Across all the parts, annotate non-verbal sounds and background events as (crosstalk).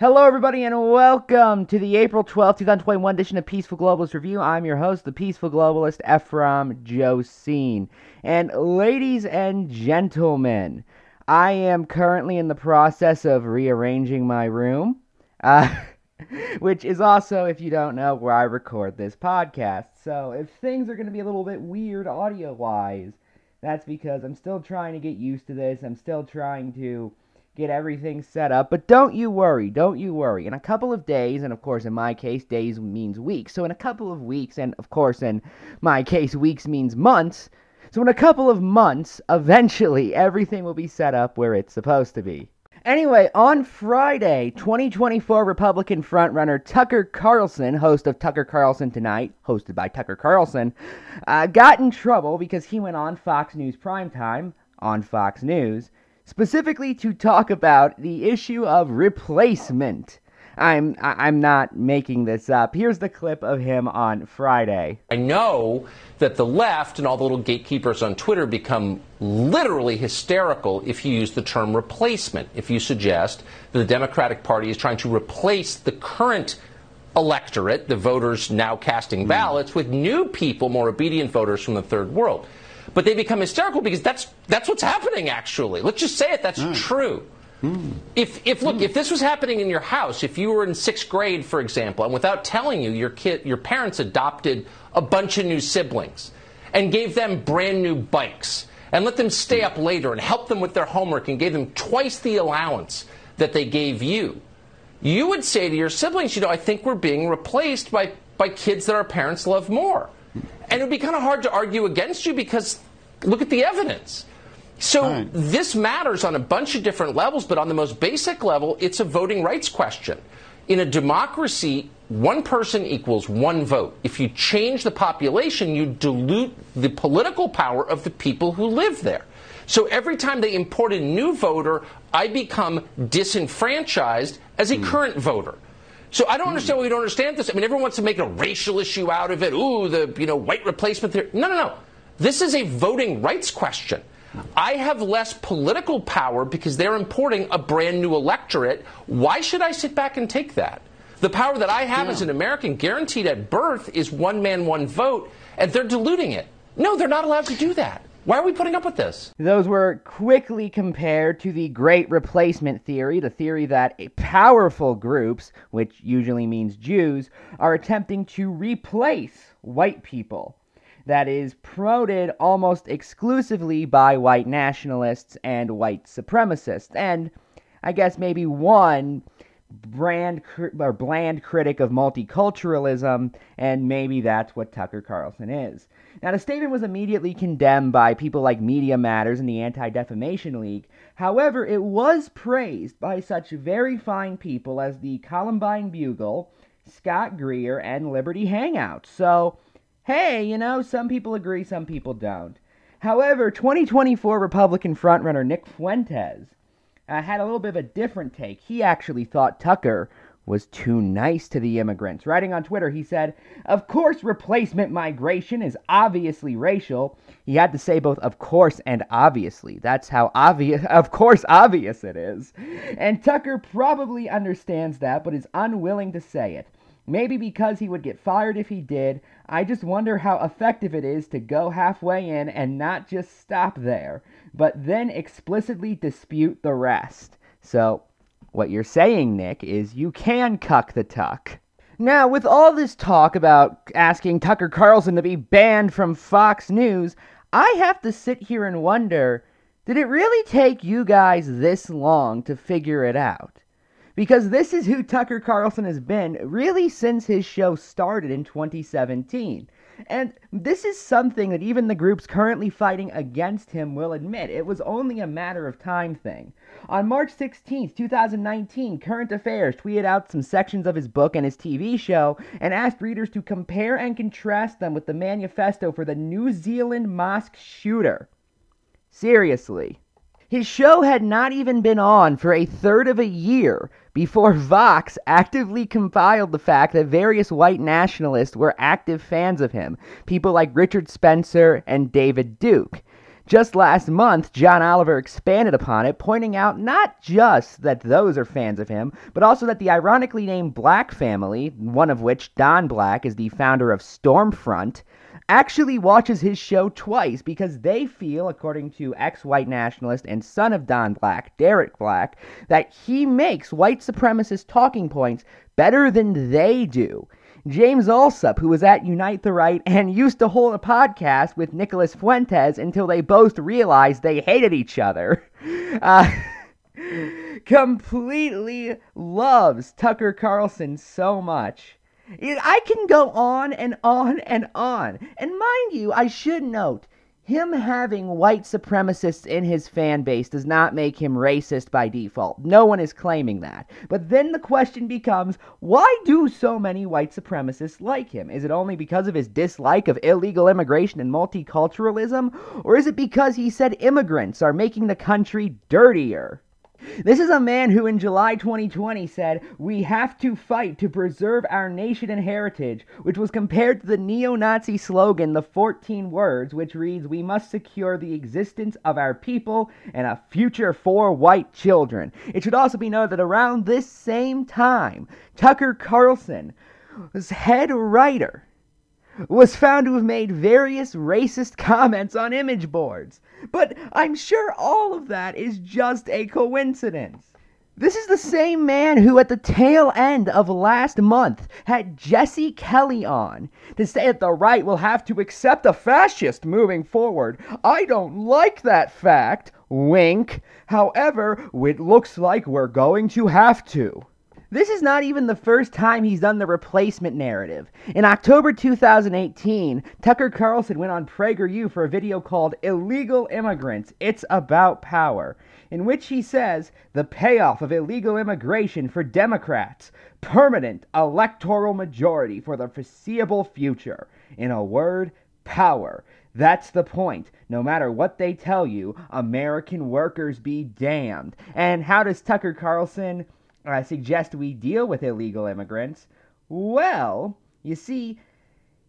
Hello everybody and welcome to the April 12th, 2021 edition of Peaceful Globalist Review. I'm your host, the Peaceful Globalist, Ephraim Josine. And ladies and gentlemen, I am currently in the process of rearranging my room, uh, (laughs) which is also, if you don't know, where I record this podcast. So if things are going to be a little bit weird audio-wise, that's because I'm still trying to get used to this. I'm still trying to get everything set up. But don't you worry, don't you worry. In a couple of days, and of course, in my case, days means weeks. So in a couple of weeks, and of course, in my case, weeks means months. So in a couple of months, eventually, everything will be set up where it's supposed to be. Anyway, on Friday, 2024 Republican frontrunner Tucker Carlson, host of Tucker Carlson Tonight, hosted by Tucker Carlson, uh, got in trouble because he went on Fox News Primetime on Fox News specifically to talk about the issue of replacement. I'm I'm not making this up. Here's the clip of him on Friday. I know that the left and all the little gatekeepers on Twitter become literally hysterical if you use the term replacement. If you suggest that the Democratic Party is trying to replace the current electorate, the voters now casting hmm. ballots, with new people, more obedient voters from the third world. But they become hysterical because that's that's what's happening. Actually, let's just say it. That's mm. true. Mm. If, if look, mm. if this was happening in your house, if you were in sixth grade, for example, and without telling you, your kid, your parents adopted a bunch of new siblings and gave them brand new bikes and let them stay up later and help them with their homework and gave them twice the allowance that they gave you, you would say to your siblings, you know, I think we're being replaced by, by kids that our parents love more. And it would be kind of hard to argue against you because look at the evidence. So right. this matters on a bunch of different levels, but on the most basic level, it's a voting rights question. In a democracy, one person equals one vote. If you change the population, you dilute the political power of the people who live there. So every time they import a new voter, I become disenfranchised as a mm. current voter. So I don't understand why we don't understand this. I mean, everyone wants to make a racial issue out of it. Ooh, the you know white replacement theory. No, no, no. This is a voting rights question. I have less political power because they're importing a brand new electorate. Why should I sit back and take that? The power that I have yeah. as an American, guaranteed at birth, is one man, one vote, and they're diluting it. No, they're not allowed to do that. Why are we putting up with this? Those were quickly compared to the Great Replacement Theory, the theory that powerful groups, which usually means Jews, are attempting to replace white people. That is promoted almost exclusively by white nationalists and white supremacists. And I guess maybe one brand or bland critic of multiculturalism, and maybe that's what Tucker Carlson is. Now, the statement was immediately condemned by people like Media Matters and the Anti Defamation League. However, it was praised by such very fine people as the Columbia Bugle, Scott Greer, and Liberty Hangout. So, hey, you know, some people agree, some people don't. However, 2024 Republican frontrunner Nick Fuentes uh, had a little bit of a different take. He actually thought Tucker was too nice to the immigrants. Writing on Twitter, he said, Of course, replacement migration is obviously racial. He had to say both of course and obviously. That's how obvious, (laughs) of course, obvious it is. And Tucker probably understands that, but is unwilling to say it. Maybe because he would get fired if he did. I just wonder how effective it is to go halfway in and not just stop there, but then explicitly dispute the rest. So, what you're saying, Nick, is you can cuck the tuck. Now, with all this talk about asking Tucker Carlson to be banned from Fox News, I have to sit here and wonder did it really take you guys this long to figure it out? Because this is who Tucker Carlson has been really since his show started in 2017. And this is something that even the groups currently fighting against him will admit. It was only a matter of time thing. On March 16, 2019, Current Affairs tweeted out some sections of his book and his TV show and asked readers to compare and contrast them with the manifesto for the New Zealand mosque shooter. Seriously. His show had not even been on for a third of a year before Vox actively compiled the fact that various white nationalists were active fans of him, people like Richard Spencer and David Duke. Just last month, John Oliver expanded upon it, pointing out not just that those are fans of him, but also that the ironically named Black family, one of which, Don Black, is the founder of Stormfront, actually watches his show twice because they feel, according to ex white nationalist and son of Don Black, Derek Black, that he makes white supremacist talking points better than they do. James Allsup, who was at Unite the Right and used to hold a podcast with Nicholas Fuentes until they both realized they hated each other, (laughs) uh, (laughs) completely loves Tucker Carlson so much. I can go on and on and on. And mind you, I should note, him having white supremacists in his fan base does not make him racist by default. No one is claiming that. But then the question becomes why do so many white supremacists like him? Is it only because of his dislike of illegal immigration and multiculturalism? Or is it because he said immigrants are making the country dirtier? This is a man who in July 2020 said, We have to fight to preserve our nation and heritage, which was compared to the neo Nazi slogan, The 14 Words, which reads, We must secure the existence of our people and a future for white children. It should also be noted that around this same time, Tucker Carlson was head writer was found to have made various racist (laughs) comments on image boards. But I'm sure all of that is just a coincidence. This is the same man who, at the tail end of last month, had Jesse Kelly on to say that the right will have to accept a fascist moving forward. I don't like that fact. Wink. However, it looks like we're going to have to. This is not even the first time he's done the replacement narrative. In October 2018, Tucker Carlson went on PragerU for a video called Illegal Immigrants It's About Power, in which he says the payoff of illegal immigration for Democrats, permanent electoral majority for the foreseeable future. In a word, power. That's the point. No matter what they tell you, American workers be damned. And how does Tucker Carlson uh, suggest we deal with illegal immigrants. Well, you see,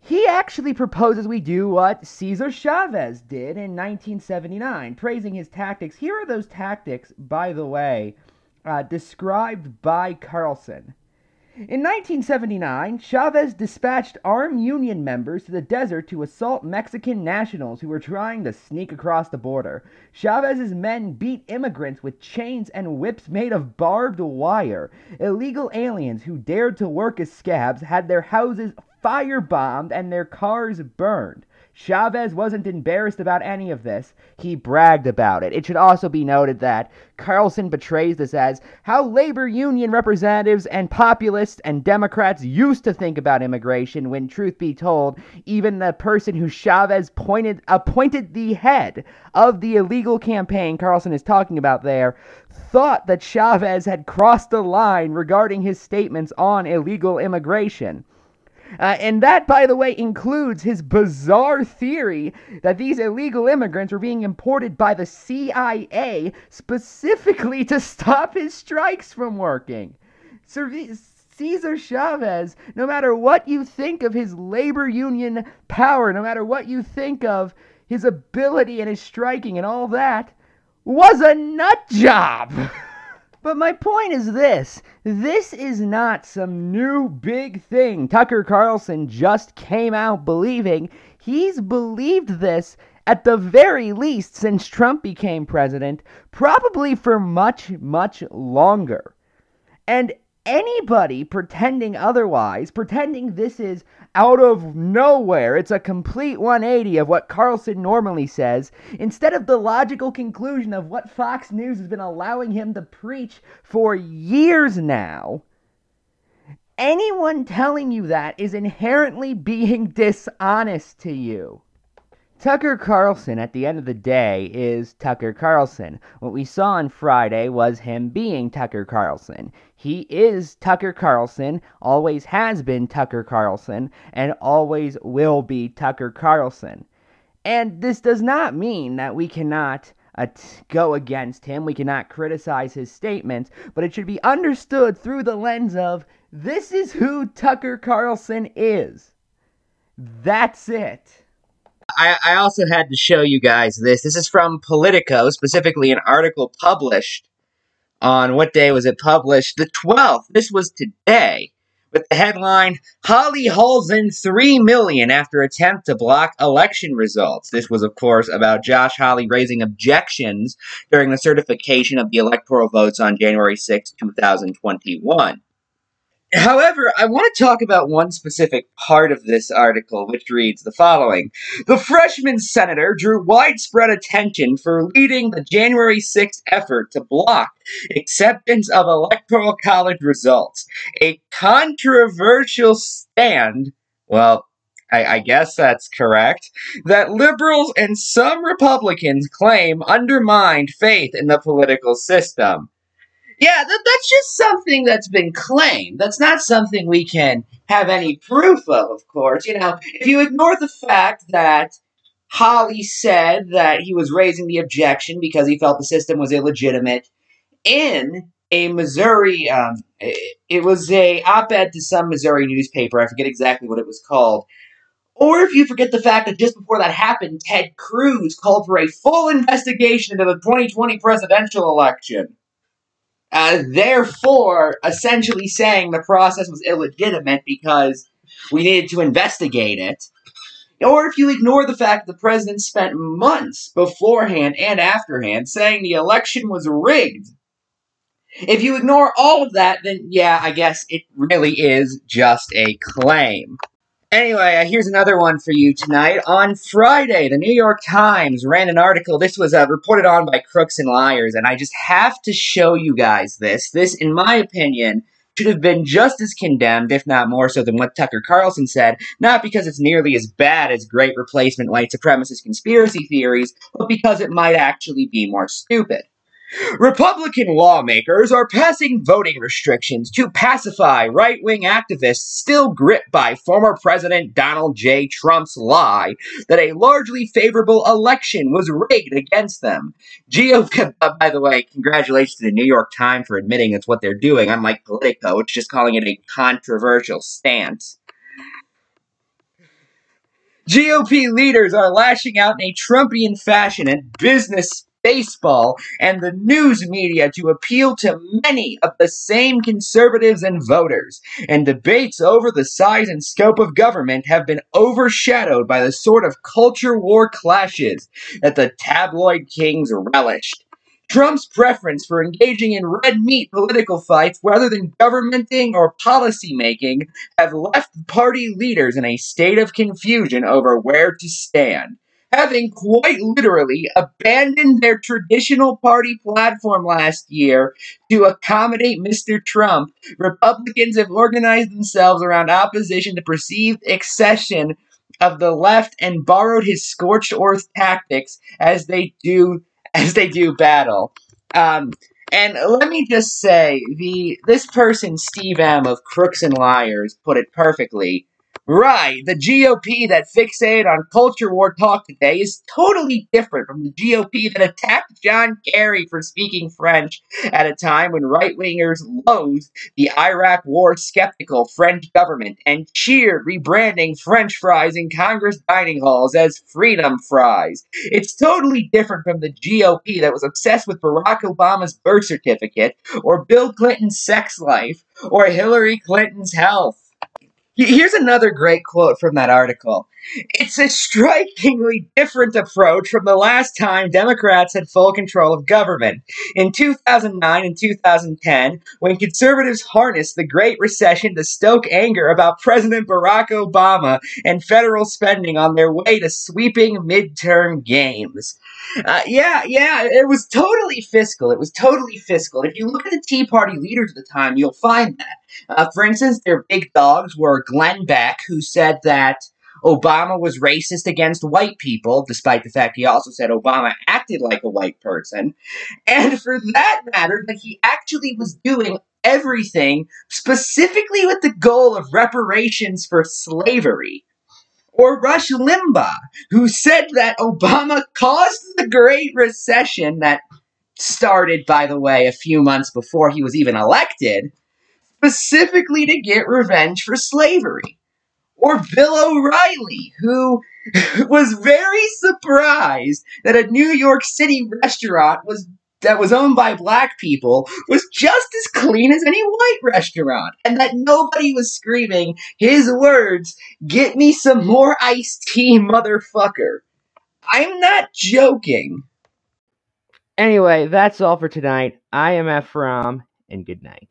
he actually proposes we do what Cesar Chavez did in 1979, praising his tactics. Here are those tactics, by the way, uh, described by Carlson. In 1979, Chavez dispatched armed Union members to the desert to assault Mexican nationals who were trying to sneak across the border. Chavez's men beat immigrants with chains and whips made of barbed wire. Illegal aliens who dared to work as scabs had their houses firebombed and their cars burned. Chavez wasn't embarrassed about any of this. He bragged about it. It should also be noted that Carlson betrays this as how labor union representatives and populists and Democrats used to think about immigration when, truth be told, even the person who Chavez pointed, appointed the head of the illegal campaign Carlson is talking about there thought that Chavez had crossed the line regarding his statements on illegal immigration. Uh, and that, by the way, includes his bizarre theory that these illegal immigrants were being imported by the CIA specifically to stop his strikes from working. Cesar Chavez, no matter what you think of his labor union power, no matter what you think of his ability and his striking and all that, was a nut job. (laughs) But my point is this this is not some new big thing Tucker Carlson just came out believing. He's believed this at the very least since Trump became president, probably for much, much longer. And anybody pretending otherwise, pretending this is out of nowhere, it's a complete 180 of what Carlson normally says, instead of the logical conclusion of what Fox News has been allowing him to preach for years now. Anyone telling you that is inherently being (laughs) dishonest to you. Tucker Carlson, at the end of the day, is Tucker Carlson. What we saw on Friday was him being Tucker Carlson. He is Tucker Carlson, always has been Tucker Carlson, and always will be Tucker Carlson. And this does not mean that we cannot uh, go against him, we cannot criticize his statements, but it should be understood through the lens of this is who Tucker Carlson is. That's it. I, I also had to show you guys this. This is from Politico, specifically an article published on what day was it published? The 12th. This was today. With the headline, Hawley hauls in three million after attempt to block election results. This was, of course, about Josh Hawley raising objections during the certification of the electoral votes on January 6, 2021. However, I want to talk about one specific part of this article, which reads the following The freshman senator drew widespread attention for leading the January 6th effort to block acceptance of Electoral College results. A controversial stand, well, I, I, guess that's correct, that liberals and some Republicans claim undermined faith in the political system. Yeah, that, that's just something that's been claimed. That's not something we can have any proof of, of course. You know, if you ignore the fact that Hawley said that he was raising the objection because he felt the system was illegitimate in a Missouri, um, it was a op-ed to some Missouri newspaper. I forget exactly what it was called. Or if you forget the fact that just before that happened, Ted Cruz called for a full investigation into the 2020 presidential election. Uh, therefore, essentially saying the process was illegitimate because we needed to investigate it. Or if you ignore the fact that the president spent months beforehand and afterhand saying the election was rigged. If you ignore all of that, then yeah, I guess it really is just a claim. Anyway, uh, here's another one for you tonight. On Friday, the New York Times ran an article. This was uh, reported on by Crooks and Liars, and I just have to show you guys this. This, in my opinion, should have been just as condemned, if not more so, than what Tucker Carlson said, not because it's nearly as bad as great replacement white supremacist conspiracy theories, but because it might actually be more stupid. Republican lawmakers are passing voting restrictions to pacify right wing activists still gripped by former President Donald J. Trump's lie that a largely favorable election was rigged against them. Uh, (laughs) by the way, congratulations to the New York Times for admitting it's what they're doing, unlike Politico, which is calling it a controversial stance. GOP leaders are lashing out in a Trumpian fashion at business baseball, and the news media to appeal to many of the same conservatives and voters. And debates over the size and scope of government have been overshadowed by the sort of culture war clashes that the tabloid kings relished. Trump's preference for engaging in red meat political fights rather than governmenting or policy making have left party leaders in a state of confusion over where to stand having quite literally abandoned their traditional party platform last year to accommodate Mr. Trump, Republicans have organized themselves around opposition to perceived accession of the left and borrowed his scorched earth tactics as they do (laughs) as they do battle. Um, and let me just say, the this person, Steve M of Crooks and Liars, put it perfectly. Right. The GOP that fixated on culture war talk today is totally different from the GOP that attacked John Kerry for speaking French at a time when right wingers loathed the Iraq war skeptical French government and cheered rebranding French fries in Congress dining halls as freedom fries. It's totally different from the GOP that was obsessed with Barack Obama's birth certificate or Bill Clinton's sex life or Hillary Clinton's health. Here's another great quote from that article. It's a strikingly different approach from the last time Democrats had full control of government. In 2009 and 2010, when conservatives harnessed the Great Recession to stoke anger about President Barack Obama and federal spending on their way to sweeping midterm games. Uh, yeah, yeah, it was totally fiscal. It was totally fiscal. If you look at the Tea Party leaders at the time, you'll find that. Uh, for instance, their big dogs were Glenn Beck, who said that Obama was racist against white people, despite the fact he also said Obama acted like a white person. And for that matter, that he actually was doing everything specifically with the goal of reparations for slavery. Or Rush Limbaugh, who said that Obama caused the Great Recession that started, by the way, a few months before he was even elected, specifically to get revenge for slavery. Or Bill O'Reilly, who (laughs) was very surprised that a New York City restaurant was that was owned by black people was just as clean as any white restaurant and that nobody was screaming his words, "Get me some more iced tea, motherfucker." I'm not joking. Anyway, that's all for tonight. I am Ephraim, and good night.